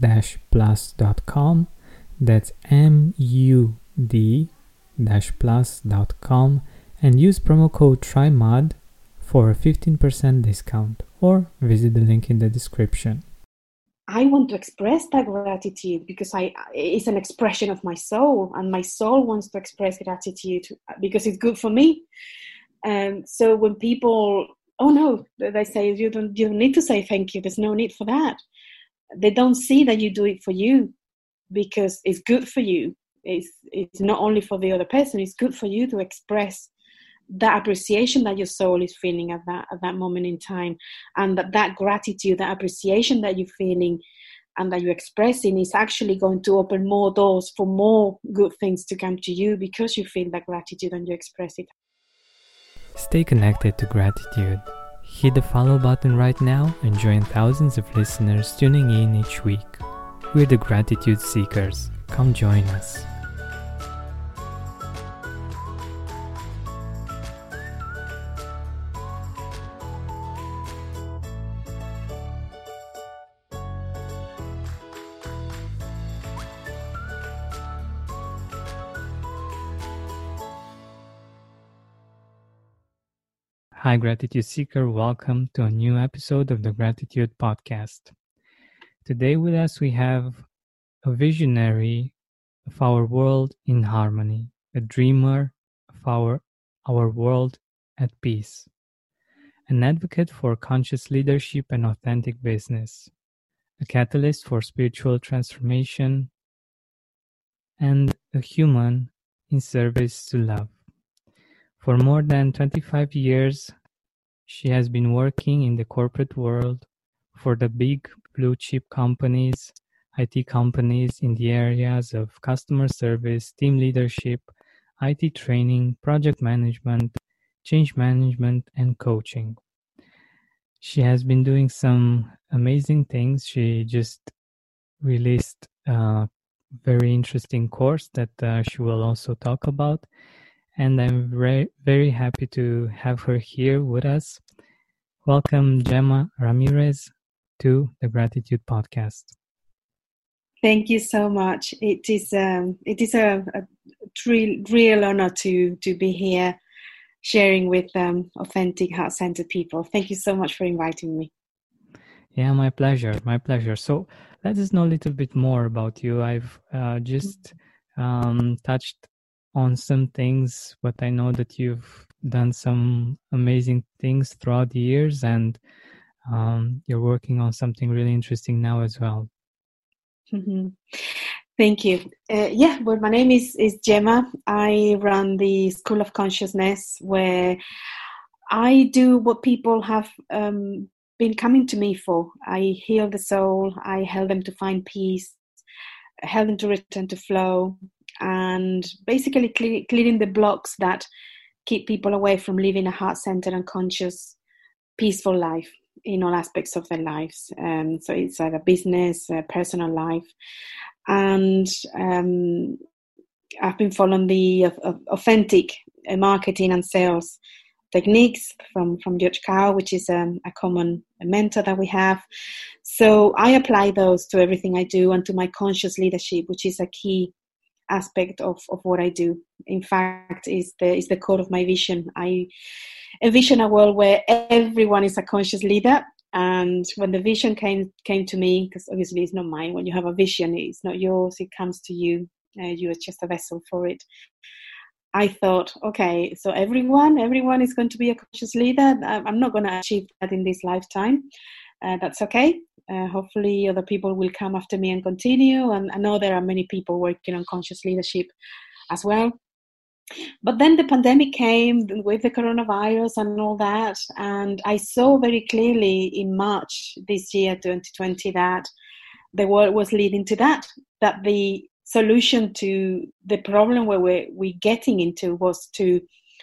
mood-plus.com. That's M U D plus.com and use promo code TRYMUD for a 15% discount or visit the link in the description. I want to express that gratitude because I it's an expression of my soul and my soul wants to express gratitude because it's good for me. And so when people oh no they say you don't you don't need to say thank you there's no need for that. They don't see that you do it for you because it's good for you. It's it's not only for the other person, it's good for you to express that appreciation that your soul is feeling at that at that moment in time. And that that gratitude that appreciation that you're feeling and that you're expressing is actually going to open more doors for more good things to come to you because you feel that gratitude and you express it. Stay connected to gratitude hit the follow button right now and join thousands of listeners tuning in each week. We're the gratitude seekers. Come join us Hi, Gratitude Seeker. Welcome to a new episode of the Gratitude Podcast. Today, with us, we have a visionary of our world in harmony, a dreamer of our, our world at peace, an advocate for conscious leadership and authentic business, a catalyst for spiritual transformation, and a human in service to love. For more than twenty-five years, she has been working in the corporate world for the big blue-chip companies, IT companies in the areas of customer service, team leadership, IT training, project management, change management, and coaching. She has been doing some amazing things. She just released a very interesting course that uh, she will also talk about and I'm very, very happy to have her here with us. Welcome, Gema Ramirez, to the Gratitude Podcast. Thank you so much. It is um, it is a, a real, real honor to to be here, sharing with um, authentic heart centered people. Thank you so much for inviting me. Yeah, my pleasure. My pleasure. So let us know a little bit more about you. I've uh, just um, touched on some things, but I know that you've done some amazing things throughout the years and um, you're working on something really interesting now as well. Mm-hmm. Thank you. Uh, yeah, well, my name is, is Gema. I run the School of Consciousness where I do what people have um, been coming to me for. I heal the soul, I help them to find peace, help them to return to flow, and basically cle- clearing the blocks that keep people away from living a heart centered and conscious, peaceful life in all aspects of their lives. Um, so it's a business, a personal life. and um, I've been following the uh, authentic uh, marketing and sales techniques from from George Kao, which is um, a common mentor that we have. So I apply those to everything I do and to my conscious leadership, which is a key aspect of, of what I do. In fact, is the is the core of my vision. I envision a world where everyone is a conscious leader. And when the vision came came to me, because obviously it's not mine. When you have a vision, it's not yours. It comes to you. Uh, you are just a vessel for it. I thought, okay, so everyone, everyone is going to be a conscious leader. I'm not going to achieve that in this lifetime. Uh, that's okay. Uh, hopefully, other people will come after me and continue. And I know there are many people working on conscious leadership as well. But then the pandemic came with the coronavirus and all that. And I saw very clearly in March this year, 2020, that the world was leading to that, that the solution to the problem where we're, we're getting into was to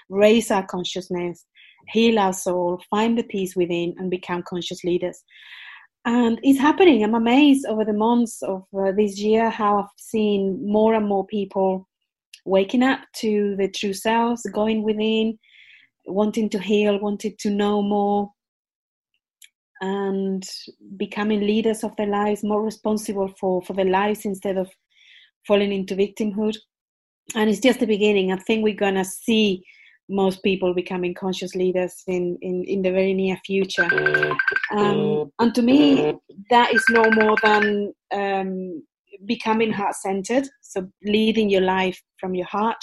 raise our consciousness, heal our soul, find the peace within, and become conscious leaders. And it's happening. I'm amazed over the months of uh, this year how I've seen more and more people waking up to the true selves, going within, wanting to heal, wanting to know more, and becoming leaders of their lives, more responsible for, for their lives instead of falling into victimhood. And it's just the beginning. I think we're going to see most people becoming conscious leaders in, in, in the very near future. Um, and to me, that is no more than um, becoming heart centered, so leading your life from your heart,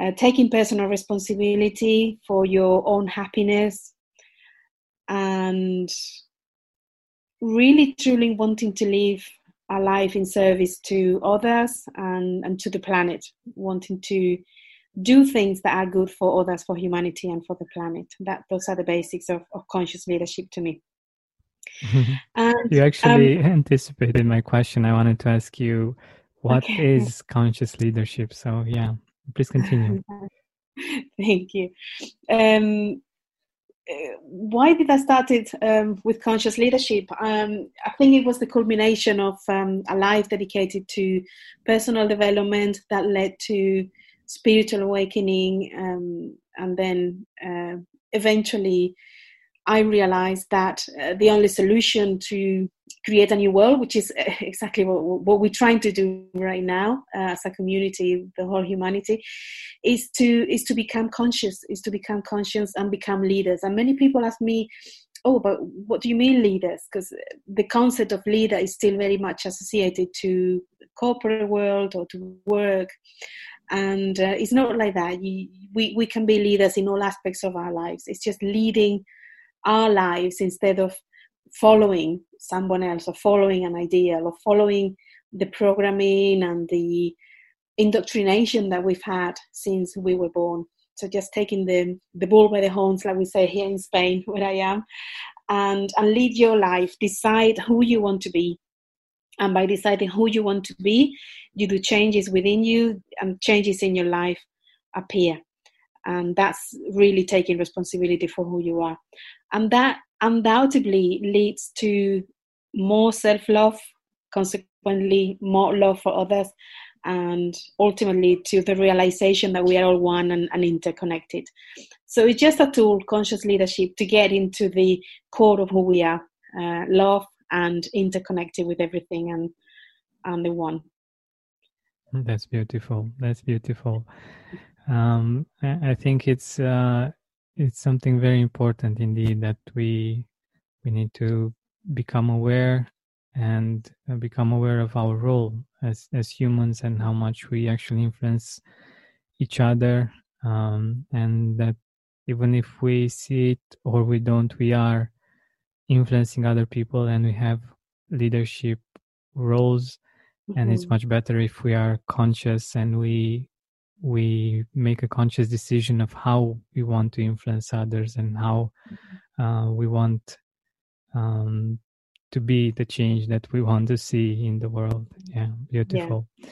uh, taking personal responsibility for your own happiness, and really truly wanting to live a life in service to others and, and to the planet, wanting to do things that are good for others, for humanity, and for the planet. That those are the basics of, of conscious leadership to me. and, you actually um, anticipated my question. I wanted to ask you, what okay. is conscious leadership? So yeah, please continue. Thank you. Um, why did I start it um, with conscious leadership? Um, I think it was the culmination of um, a life dedicated to personal development that led to spiritual awakening, um, and then uh, eventually I realized that uh, the only solution to create a new world, which is exactly what, what we're trying to do right now uh, as a community, the whole humanity, is to is to become conscious, is to become conscious and become leaders. And many people ask me, "Oh, but what do you mean leaders?" Because the concept of leader is still very much associated to corporate world or to work and uh, it's not like that you, we, we can be leaders in all aspects of our lives it's just leading our lives instead of following someone else or following an ideal or following the programming and the indoctrination that we've had since we were born. So just taking the the bull by the horns, like we say here in Spain, where I am, and and lead your life. Decide who you want to be, and by deciding who you want to be, you do changes within you, and changes in your life appear. And that's really taking responsibility for who you are. And that undoubtedly leads to more self-love consequently more love for others and ultimately to the realization that we are all one and, and, interconnected. So it's just a tool conscious leadership to get into the core of who we are uh, love and interconnected with everything and and the one that's beautiful. That's beautiful. Um, I, think it's uh, it's something very important indeed that we we need to become aware and uh, become aware of our role as as humans and how much we actually influence each other. Um, and that even if we see it or we don't we are influencing other people and we have leadership roles mm-hmm. and it's mm-hmm. much better if we are conscious and we we make a conscious decision of how we want to influence others and how mm-hmm. uh, we want um, to be the change that we want to see in the world. Yeah, beautiful. Yeah.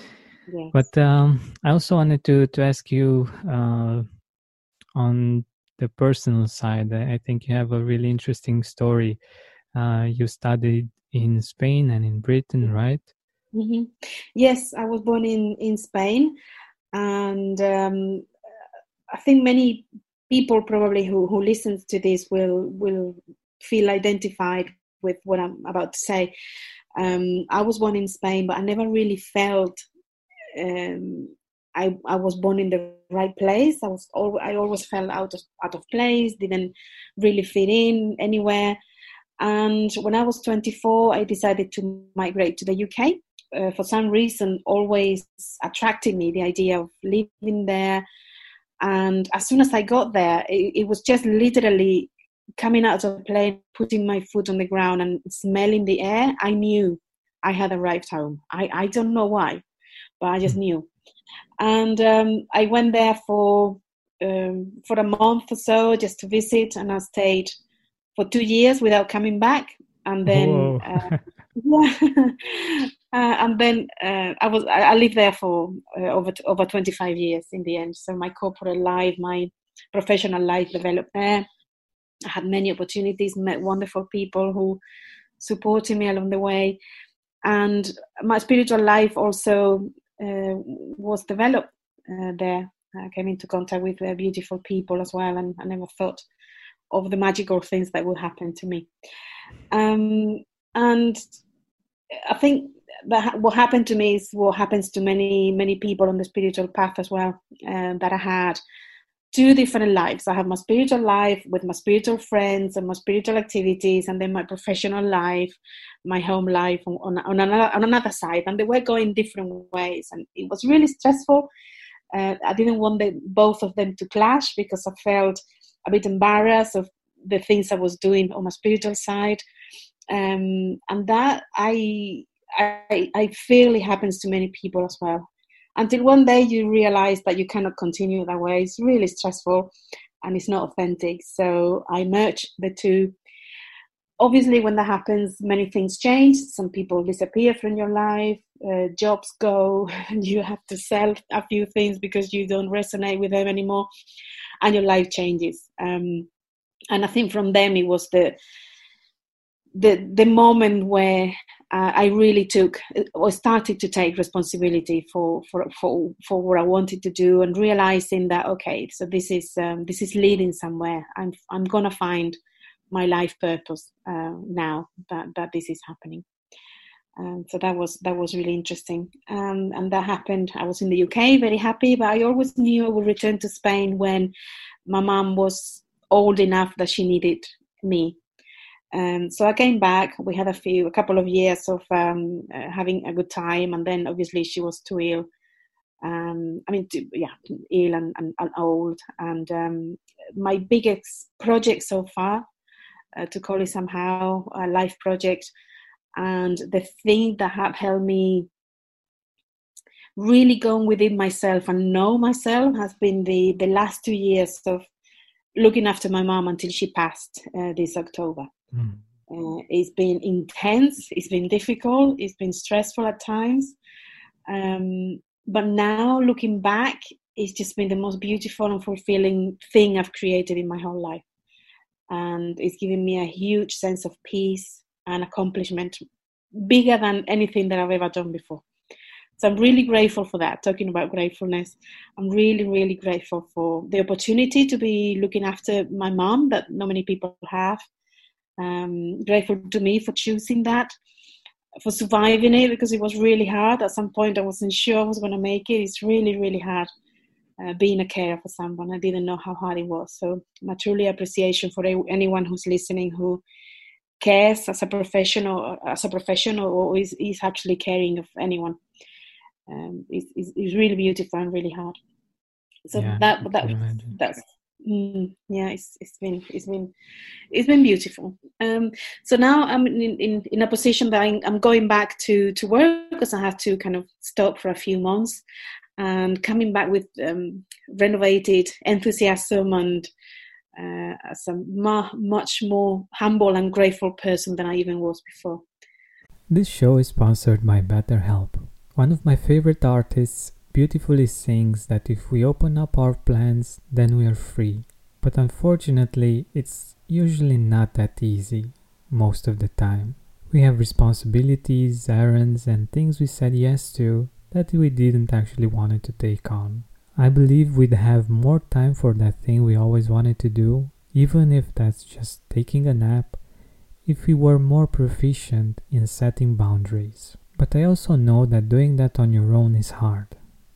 Yes. But um, I also wanted to to ask you uh, on the personal side. I think you have a really interesting story. Uh, you studied in Spain and in Britain, right? Mm-hmm. Yes, I was born in in Spain, and um, I think many people probably who who listens to this will will feel identified with what I'm about to say. Um, I was born in Spain, but I never really felt um, I I was born in the right place. I was al- I always felt out of out of place, didn't really fit in anywhere. And when I was 24, I decided to migrate to the UK. Uh, for some reason, always attracted me the idea of living there. And as soon as I got there, it, it was just literally coming out of the plane, putting my foot on the ground, and smelling the air. I knew I had arrived home. I, I don't know why, but I just knew. And um, I went there for um, for a month or so just to visit, and I stayed for two years without coming back. And then, uh, yeah, uh, and then uh, I was I, I, lived there for uh, over over 25 years in the end. So my corporate life, my professional life developed there. I had many opportunities, met wonderful people who supported me along the way, and my spiritual life also uh, was developed uh, there. I came into contact with uh, beautiful people as well, and I never thought of the magical things that would happen to me. Um, and I think that what happened to me is what happens to many many people on the spiritual path as well. Uh, that I had two different lives. I have my spiritual life with my spiritual friends and my spiritual activities, and then my professional life, my home life on, on, on, another, on another side. And they were going different ways, and it was really stressful. Uh, I didn't want the, both of them to clash because I felt a bit embarrassed of the things I was doing on my spiritual side, um, and that I, I I feel it happens to many people as well until one day you realize that you cannot continue that way. It's really stressful and it's not authentic. So I merge the two. Obviously, when that happens, many things change. Some people disappear from your life, uh, jobs go, and you have to sell a few things because you don't resonate with them anymore, and your life changes. Um, and I think from them it was the the the moment where uh, I really took or started to take responsibility for, for for for what I wanted to do and realizing that okay, so this is um, this is leading somewhere. I'm I'm gonna find my life purpose uh, now that that this is happening. Um, so that was that was really interesting, um, and that happened. I was in the UK, very happy, but I always knew I would return to Spain when my mom was old enough that she needed me um, so I came back. We had a few, a couple of years of um, uh, having a good time, and then obviously she was too ill. Um, I mean, too, yeah, ill and, and, and old. And um, my biggest project so far, uh, to call it somehow, a life project, and the thing that have helped me really going within myself and know myself has been the the last two years of looking after my mom until she passed uh, this October. Uh, it's been intense, it's been difficult, it's been stressful at times. Um, but now looking back, it's just been the most beautiful and fulfilling thing I've created in my whole life. And it's given me a huge sense of peace and accomplishment, bigger than anything that I've ever done before. So I'm really grateful for that. Talking about gratefulness, I'm really, really grateful for the opportunity to be looking after my mom that not many people have, um, grateful to me for choosing that, for surviving it because it was really hard. At some point, I wasn't sure I was going to make it. It's really, really hard uh, being a carer for someone. I didn't know how hard it was. So, my truly appreciation for anyone who's listening who cares as a professional, as a professional, or is, is actually caring of anyone. Um, it's, it's, really beautiful and really hard. So yeah, that that that's Mm, yeah, it's it's been it's been it's been beautiful. Um, so now I'm in, in, in a position that I'm, going back to to work because I have to kind of stop for a few months, and coming back with um, renovated enthusiasm and uh, as a ma- much more humble and grateful person than I even was before. This show is sponsored by BetterHelp. One of my favorite artists beautifully sings that if we open up our plans, then we are free. But unfortunately, it's usually not that easy most of the time. We have responsibilities, errands, and things we said yes to that we didn't actually wanted to take on. I believe we'd have more time for that thing we always wanted to do, even if that's just taking a nap, if we were more proficient in setting boundaries. But I also know that doing that on your own is hard.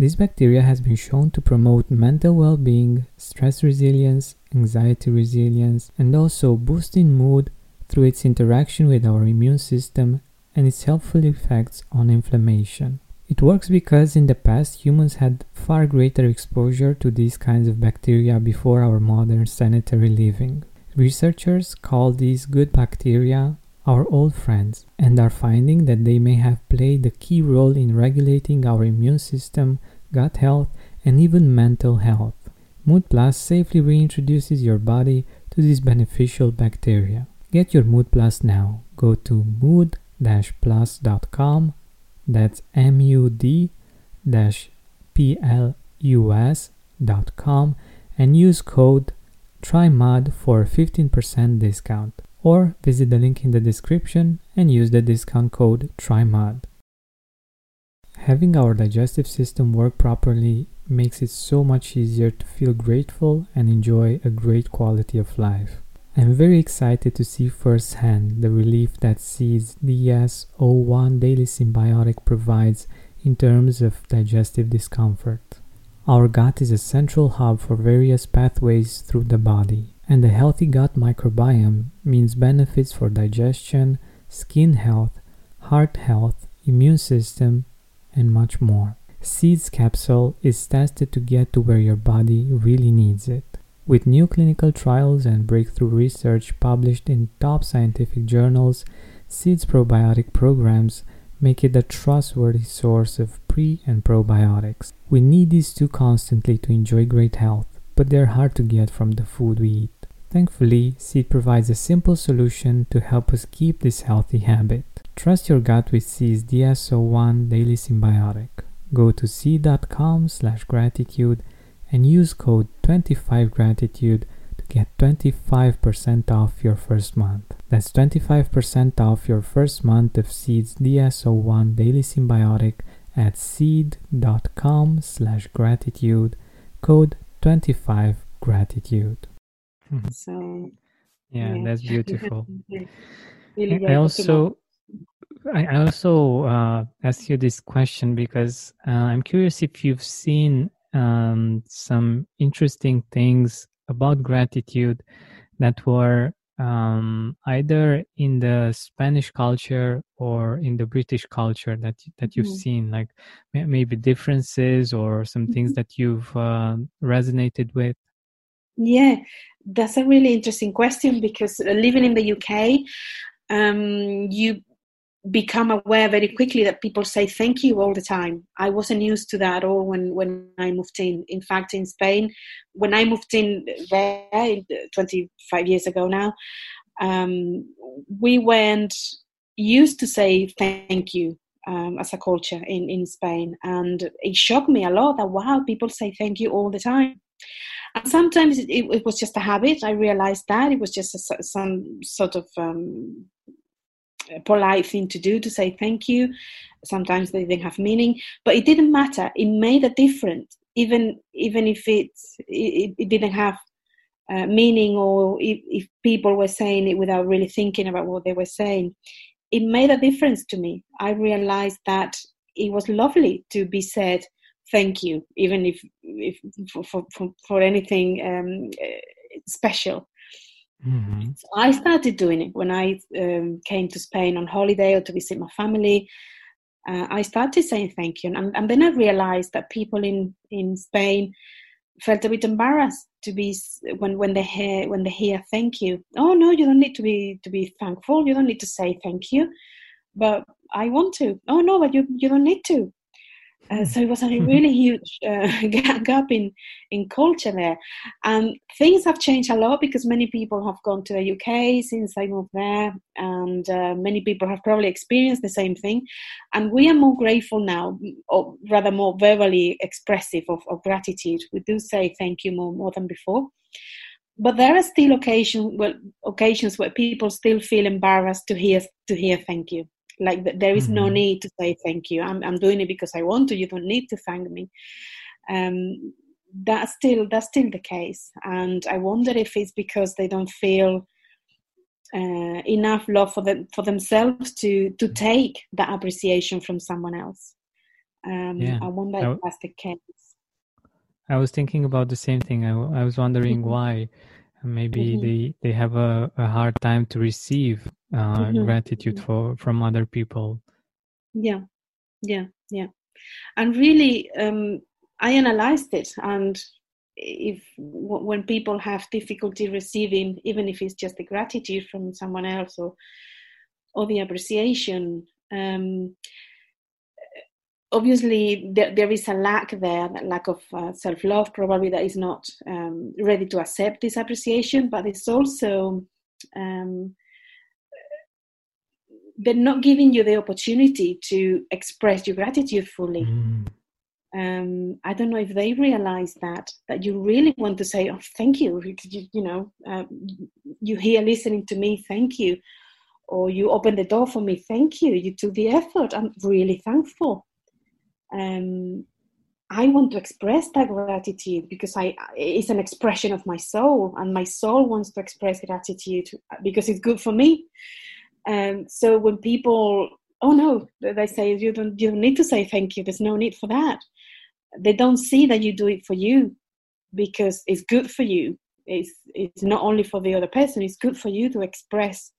This bacteria has been shown to promote mental well being, stress resilience, anxiety resilience, and also boosting mood through its interaction with our immune system and its helpful effects on inflammation. It works because in the past humans had far greater exposure to these kinds of bacteria before our modern sanitary living. Researchers call these good bacteria our old friends and are finding that they may have played a key role in regulating our immune system, gut health, and even mental health. Mood Plus safely reintroduces your body to these beneficial bacteria. Get your Mood Plus now. Go to mood-plus.com. That's M-U-D-P-L-U-S.com and use code TRYMUD for a 15% discount or visit the link in the description and use the discount code TRYMUD. Having our digestive system work properly makes it so much easier to feel grateful and enjoy a great quality of life. I'm very excited to see firsthand the relief that Seed's DS01 Daily Synbiotic provides in terms of digestive discomfort. Our gut is a central hub for various pathways through the body, and a healthy gut microbiome means benefits for digestion, skin health, heart health, immune system, and much more. Seeds capsule is tested to get to where your body really needs it. With new clinical trials and breakthrough research published in top scientific journals, Seeds probiotic programs make it a trustworthy source of pre and probiotics. We need these two constantly to enjoy great health, but they're hard to get from the food we eat. Thankfully, Seed provides a simple solution to help us keep this healthy habit. Trust your gut with Seed's DS01 Daily Synbiotic. Go to seed.com slash gratitude and use code 25gratitude to get 25% off your first month. That's 25% off your first month of Seed's DS01 Daily Synbiotic at seed.com slash gratitude, code 25gratitude. Mm-hmm. So yeah, yeah. that's beautiful. really I also I also uh, ask you this question because uh, I'm curious if you've seen um, some interesting things about gratitude that were um, either in the Spanish culture or in the British culture that that you've mm-hmm. seen, like maybe differences or some things mm-hmm. that you've uh, resonated with. Yeah, that's a really interesting question because uh, living in the UK, um, you become aware very quickly that people say thank you all the time. I wasn't used to that all when, when I moved in. In fact, in Spain, when I moved in there 25 years ago now, um, we weren't used to say thank you um, as a culture in, in Spain. And it shocked me a lot that, wow, people say thank you all the time. And sometimes it, it, was just a habit. I realized that it was just a, some sort of um, polite thing to do to say thank you. Sometimes they didn't have meaning, but it didn't matter. It made a difference, even even if it it, it didn't have uh, meaning, or if, if people were saying it without really thinking about what they were saying. it made a difference to me. I realized that it was lovely to be said thank you, even if, if for, for, for anything um, special. Mm-hmm. So I started doing it when I um, came to Spain on holiday or to visit my family. Uh, I started saying thank you, and, and, then I realized that people in in Spain felt a bit embarrassed to be when when they hear when they hear thank you. Oh no, you don't need to be to be thankful. You don't need to say thank you, but I want to. Oh no, but you you don't need to. Uh, so it was a really huge uh, gap in, in culture there. And things have changed a lot because many people have gone to the UK since I moved there, and uh, many people have probably experienced the same thing. And we are more grateful now, or rather more verbally expressive of, of gratitude. We do say thank you more, more than before. But there are still occasion, well, occasions where people still feel embarrassed to hear to hear thank you like there is mm-hmm. no need to say thank you. I'm, I'm doing it because i want to. You don't need to thank me. Um, that's still that's still the case. And i wonder if it's because they don't feel uh, enough love for them for themselves to to take that appreciation from someone else. Um, yeah. i wonder if that's the case. I was thinking about the same thing. I, I was wondering mm-hmm. why maybe mm-hmm. they they have a, a hard time to receive uh, mm-hmm. gratitude mm-hmm. for from other people yeah yeah yeah and really um, i analyzed it and if when people have difficulty receiving even if it's just the gratitude from someone else or or the appreciation um, obviously there, there is a lack there that lack of uh, self-love probably that is not um, ready to accept this appreciation but it's also um, they're not giving you the opportunity to express your gratitude fully mm. um, i don't know if they realize that that you really want to say oh thank you you, you know uh, you here listening to me thank you or you opened the door for me thank you you took the effort i'm really thankful um, I want to express that gratitude because I it's an expression of my soul, and my soul wants to express gratitude because it's good for me. And um, so when people, oh no, they say you don't you don't need to say thank you. There's no need for that. They don't see that you do it for you because it's good for you. It's it's not only for the other person. It's good for you to express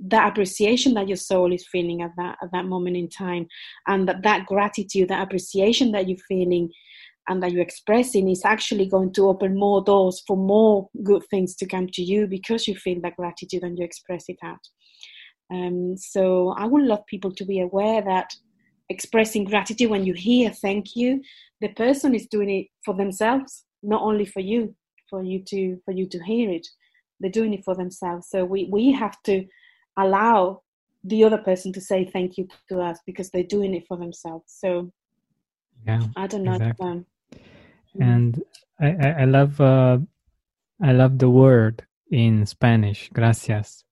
that appreciation that your soul is feeling at that at that moment in time and that that gratitude that appreciation that you're feeling and that you're expressing is actually going to open more doors for more good things to come to you because you feel that gratitude and you express it out. Um, so i would love people to be aware that expressing gratitude when you hear thank you the person is doing it for themselves not only for you for you to for you to hear it. They're doing it for themselves. So we we have to allow the other person to say thank you to us because they're doing it for themselves. So yeah, I don't know. Exactly. Um, and I, I love uh, I love the word in Spanish, gracias.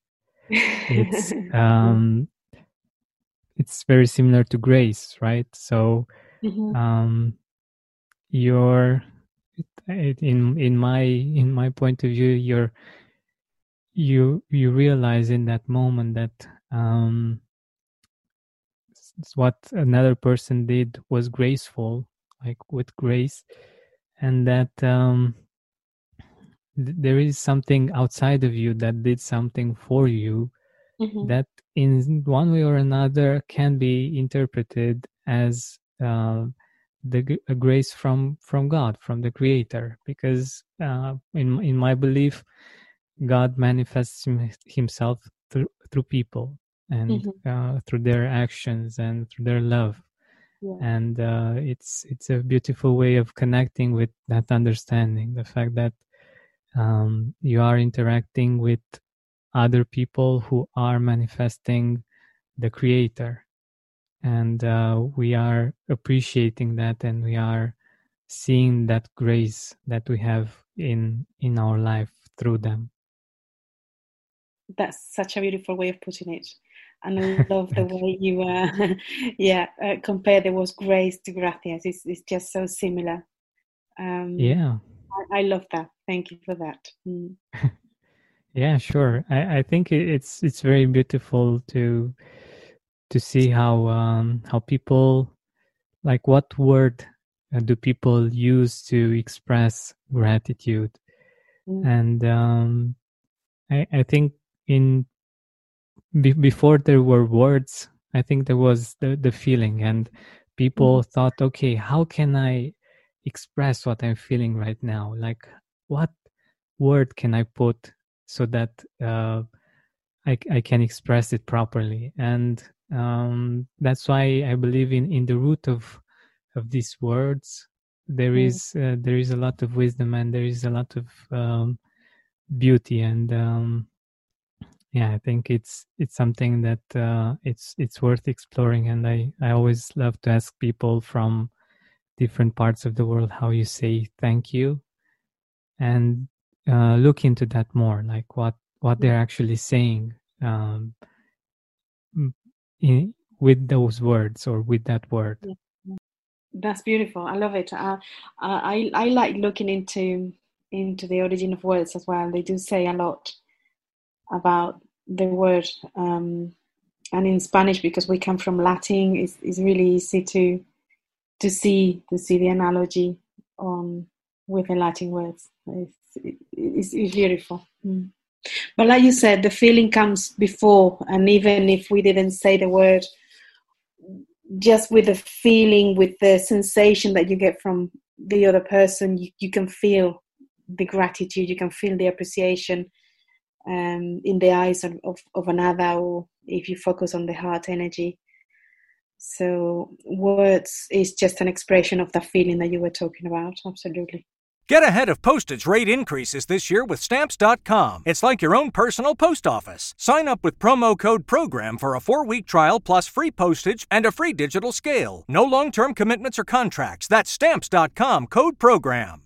It's um, it's very similar to grace, right? So mm-hmm. um, your in in my in my point of view, you're you you realize in that moment that um, what another person did was graceful, like with grace, and that um, th- there is something outside of you that did something for you mm-hmm. that in one way or another can be interpreted as uh, the a grace from from God, from the Creator, because uh, in in my belief God manifests Himself through through people and mm-hmm. uh, through their actions and through their love, yeah. and uh, it's it's a beautiful way of connecting with that understanding. The fact that um, you are interacting with other people who are manifesting the Creator, and uh, we are appreciating that, and we are seeing that grace that we have in in our life through them that's such a beautiful way of putting it and I love the way you, uh, yeah, uh, compare the was grace to gracias. It's, it's just so similar. Um, yeah, I, I, love that. Thank you for that. Mm. yeah, sure. I, I think it's it's very beautiful to to see how um, how people like what word uh, do people use to express gratitude mm. and um, I, I think in be, before there were words i think there was the, the feeling and people mm. thought okay how can i express what i'm feeling right now like what word can i put so that uh, I, I can express it properly and um, that's why i believe in in the root of of these words there mm. is uh, there is a lot of wisdom and there is a lot of um, beauty and um, yeah i think it's it's something that uh, it's it's worth exploring and i i always love to ask people from different parts of the world how you say thank you and uh, look into that more like what what they're actually saying um, in, with those words or with that word. That's beautiful i love it uh, i i like looking into into the origin of words as well they do say a lot about the word um, and in spanish because we come from latin it's, it's really easy to to see to see the analogy on with the latin words. It's, it's, it's beautiful. Mm. but like you said the feeling comes before and even if we didn't say the word just with the feeling with the sensation that you get from the other person you, you can feel the gratitude you can feel the appreciation um, in the eyes of, of, of another or if you focus on the heart energy so words is just an expression of the feeling that you were talking about absolutely Get ahead of postage rate increases this year with Stamps.com. It's like your own personal post office. Sign up with promo code PROGRAM for a four week trial plus free postage and a free digital scale. No long term commitments or contracts. That's Stamps.com code PROGRAM.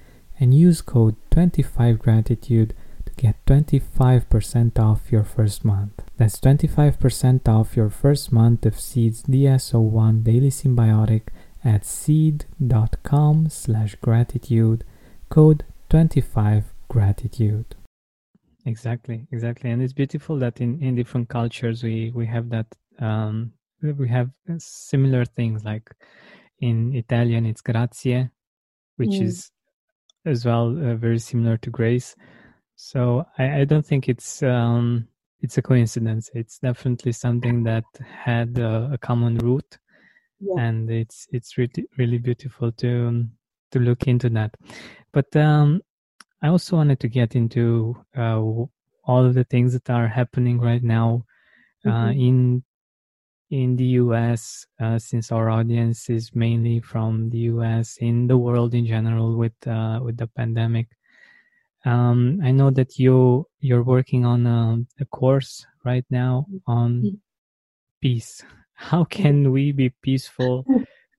and use code 25gratitude to get 25% off your first month. That's 25% off your first month of Seed's DS01 Daily Synbiotic at seed.com slash gratitude. Code 25 gratitude exactly exactly and it's beautiful that in in different cultures we we have that um we have similar things like in italian it's grazie which mm. is as well uh, very similar to grace so I, I don't think it's um it's a coincidence. It's definitely something that had a, a common root, yeah. and it's it's really really beautiful to to look into that. But um, I also wanted to get into uh, all of the things that are happening right now uh, mm-hmm. in in the US, uh, since our audience is mainly from the US, in the world in general with uh, with the pandemic. Um, I know that you you're working on a, a course right now on mm-hmm. peace. How can we be peaceful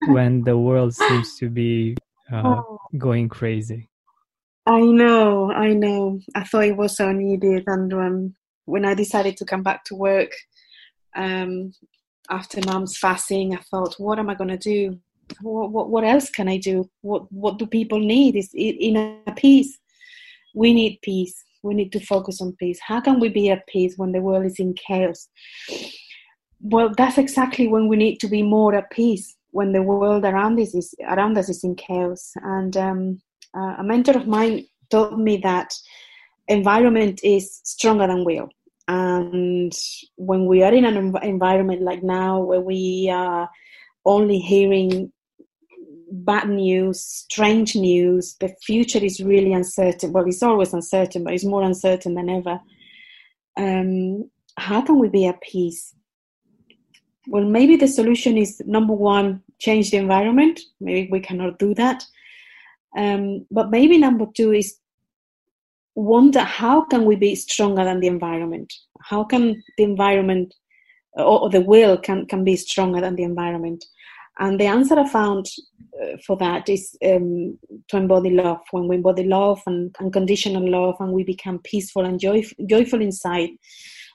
when the world seems to be uh, oh. going crazy? I know, I know. I thought it was so needed, and um, when I decided to come back to work um, after mom's fasting, I thought, what am I going to do? What, what, what else can I do? What what do people need? Is in a peace. We need peace. We need to focus on peace. How can we be at peace when the world is in chaos? Well, that's exactly when we need to be more at peace. When the world around us is around us is in chaos, and um, uh, a mentor of mine told me that environment is stronger than will. And when we are in an env- environment like now, where we are only hearing bad news, strange news, the future is really uncertain. Well, it's always uncertain, but it's more uncertain than ever. Um, how can we be at peace? Well, maybe the solution is number one, change the environment. Maybe we cannot do that. Um, but maybe number two is wonder how can we be stronger than the environment? How can the environment or, the will can, can be stronger than the environment? And the answer I found uh, for that is um, to embody love. When we embody love and unconditional love, and we become peaceful and joy, joyful inside,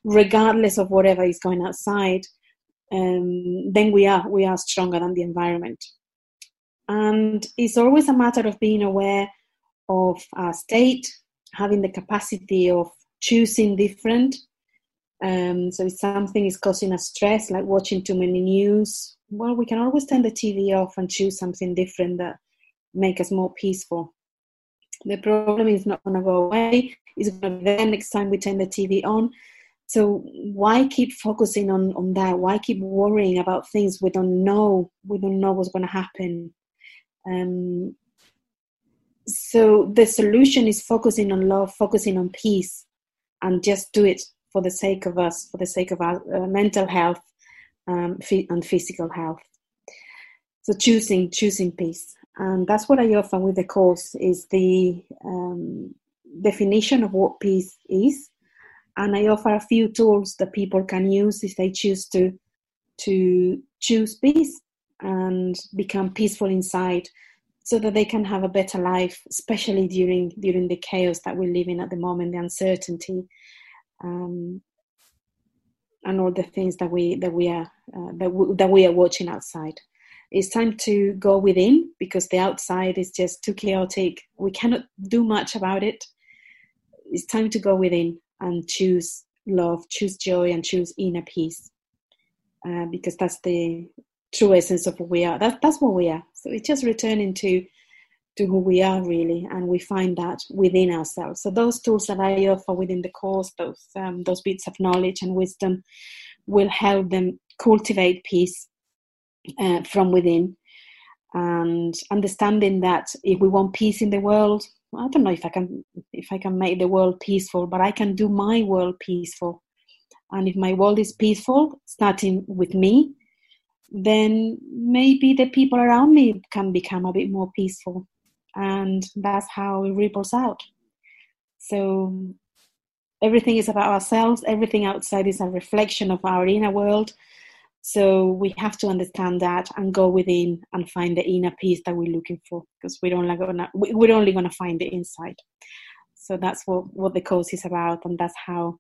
regardless of whatever is going outside, um, then we are we are stronger than the environment. And it's always a matter of being aware of our state, having the capacity of choosing different. Um, so if something is causing us stress, like watching too many news, well, we can always turn the TV off and choose something different that make us more peaceful. The problem is not going to go away. It's going to be there next time we turn the TV on. So why keep focusing on, on that? Why keep worrying about things we don't know? We don't know what's going to happen. Um, so the solution is focusing on love, focusing on peace, and just do it for the sake of us, for the sake of our uh, mental health um, and physical health. So choosing choosing peace, and that's what I offer with the course is the um, definition of what peace is, and I offer a few tools that people can use if they choose to to choose peace and become peaceful inside so that they can have a better life especially during during the chaos that we live in at the moment the uncertainty um, and all the things that we that we are uh, that, we, that we are watching outside. It's time to go within because the outside is just too chaotic. We cannot do much about it. It's time to go within and choose love choose joy and choose inner peace uh, because that's the true essence of who we are. That's that's what we are. So it's just returning to to who we are really, and we find that within ourselves. So those tools that I offer within the course, those um, those bits of knowledge and wisdom, will help them cultivate peace uh, from within, and understanding that if we want peace in the world, I don't know if I can if I can make the world peaceful, but I can do my world peaceful. And if my world is peaceful, starting with me, then maybe the people around me can become a bit more peaceful. And that's how it ripples out. So everything is about ourselves, everything outside is a reflection of our inner world. So we have to understand that and go within and find the inner peace that we're looking for because we're only gonna we're only gonna find the inside. So that's what, what the course is about, and that's how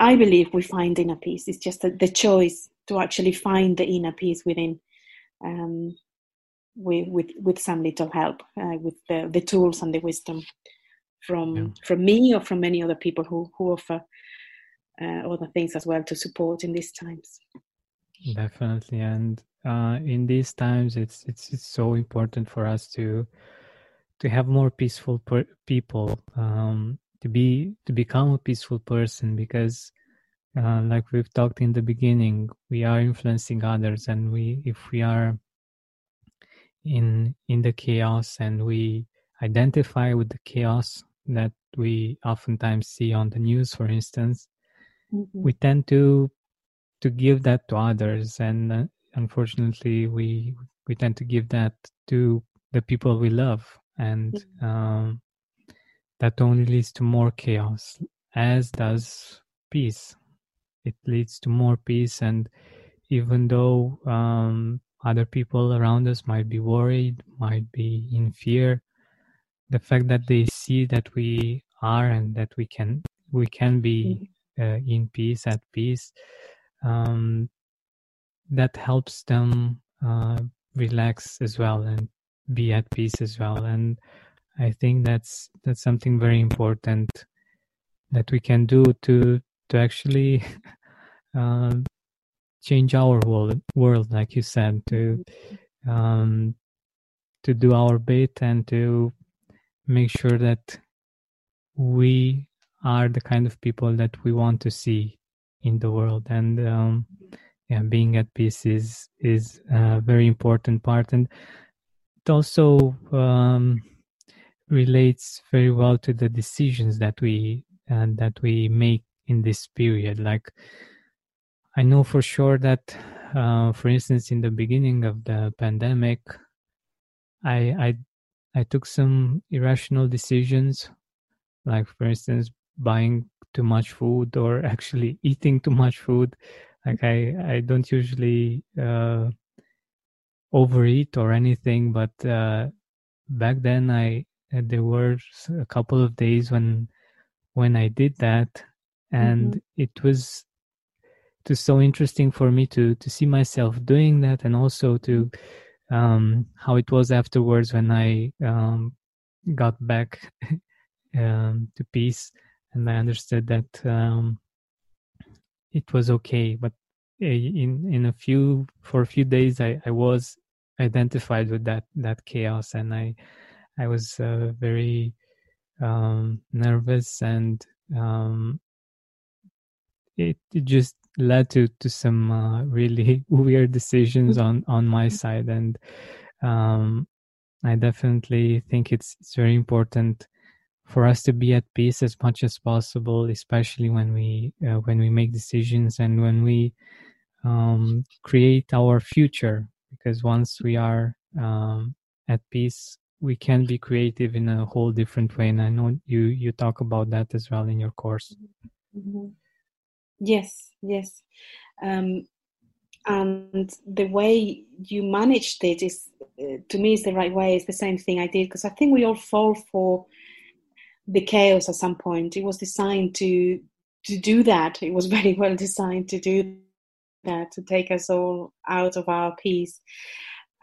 I believe we find inner peace. It's just the, the choice to actually find the inner peace within um, with, with, with some little help uh, with the, the tools and the wisdom from yeah. from me or from many other people who, who offer uh, other things as well to support in these times definitely and uh, in these times it's, it's it's so important for us to to have more peaceful per- people um, to be to become a peaceful person because uh, like we've talked in the beginning we are influencing others and we if we are in in the chaos and we identify with the chaos that we oftentimes see on the news for instance mm-hmm. we tend to to give that to others and uh, unfortunately we we tend to give that to the people we love and mm-hmm. um, that only leads to more chaos as does peace it leads to more peace and even though um, other people around us might be worried might be in fear the fact that they see that we are and that we can we can be mm-hmm. uh, in peace at peace um, that helps them uh, relax as well and be at peace as well and i think that's that's something very important that we can do to to actually uh, change our world world like you said to um, to do our bit and to make sure that we are the kind of people that we want to see in the world. And um, yeah being at peace is is a very important part. And it also um, relates very well to the decisions that we uh, that we make in this period. Like i know for sure that uh, for instance in the beginning of the pandemic i i I took some irrational decisions, like for instance, buying too much food or actually eating too much food. Like I, I don't usually uh, overeat or anything, but uh, back then I there were a couple of days when when I did that, and mm-hmm. it was it was so interesting for me to to see myself doing that, and also to um, how it was afterwards when I um, got back um, to peace and I understood that um, it was okay. But eh, in in a few for a few days, I, I was identified with that that chaos, and I I was uh, very um, nervous and um, it, it just led to to some uh, really weird decisions on on my side. And um, i definitely think it's it's very important for us to be at peace as much as possible especially when we uh, when we make decisions and when we um, create our future. Because once we are um, at peace we can be creative in a whole different way. And i know you you talk about that as well in your course. Mm-hmm. Yes, yes. Um, and the way you managed it is, uh, to me, is the right way. It's the same thing I did because I think we all fall for the chaos at some point. It was designed to to do that. It was very well designed to do that to take us all out of our peace.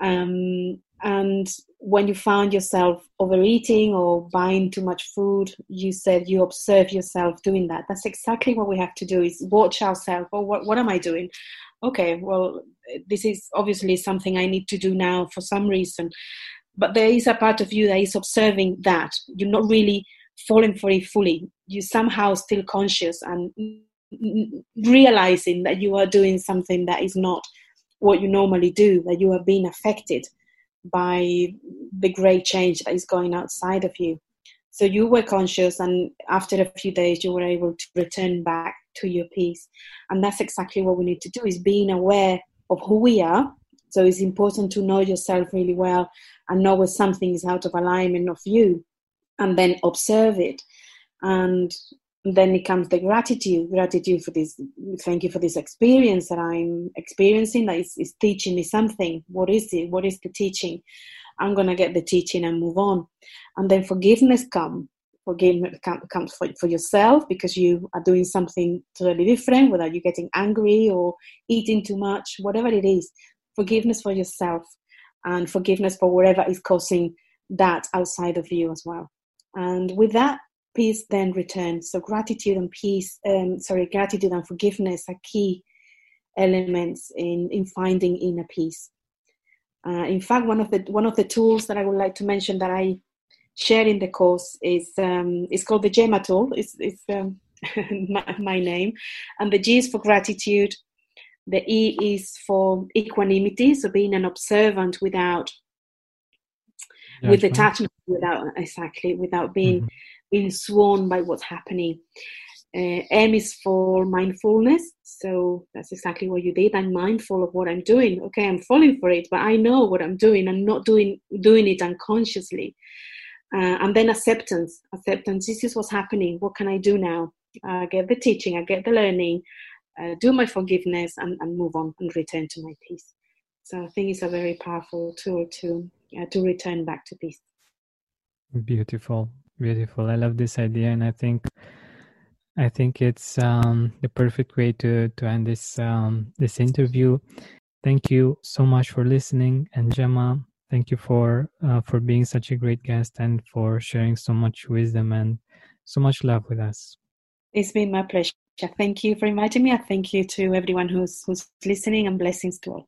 Um, and when you found yourself overeating or buying too much food you said you observe yourself doing that. That's exactly what we have to do is watch ourselves. Oh what, what am i doing? Okay well this is obviously something i need to do now for some reason. But there is a part of you that is observing that. You're not really falling for it fully. You're somehow still conscious and realizing that you are doing something that is not what you normally do that you are being affected by the great change that is going outside of you. So you were conscious, and after a few days, you were able to return back to your peace. And that's exactly what we need to do: is being aware of who we are. So it's important to know yourself really well and know when something is out of alignment of you, and then observe it. And then it comes the gratitude gratitude for this thank you for this experience that i'm experiencing that is, is teaching me something. What is it? What is the teaching? I'm going to get the teaching and move on. And then forgiveness come forgiveness comes for, for yourself because you are doing something totally different whether you're getting angry or eating too much whatever it is. Forgiveness for yourself and forgiveness for whatever is causing that outside of you as well. And with that peace then returns. So gratitude and peace, um, sorry, gratitude and forgiveness are key elements in, in finding inner peace. Uh, in fact, one of the one of the tools that I would like to mention that I share in the course is um, is called the Gema tool. It's, it's um, my, my, name, and the G is for gratitude. The E is for equanimity, so being an observant without Judgment. with attachment, without exactly without being mm-hmm. Being sworn by what's happening. Uh, M is for mindfulness. So that's exactly what you did. I'm mindful of what I'm doing. Okay, I'm falling for it, but I know what I'm doing. I'm not doing doing it unconsciously. Uh, and then acceptance. Acceptance. This is what's happening. What can I do now? I get the teaching. I get the learning. Uh, do my forgiveness and, and move on and return to my peace. So I think it's a very powerful tool to uh, to return back to peace. Beautiful, beautiful. I love this idea, and I think I think it's um, the perfect way to to end this um, this interview. Thank you so much for listening, and Gema, thank you for uh, for being such a great guest and for sharing so much wisdom and so much love with us. It's been my pleasure. Thank you for inviting me. I thank you to everyone who's who's listening, and blessings to all.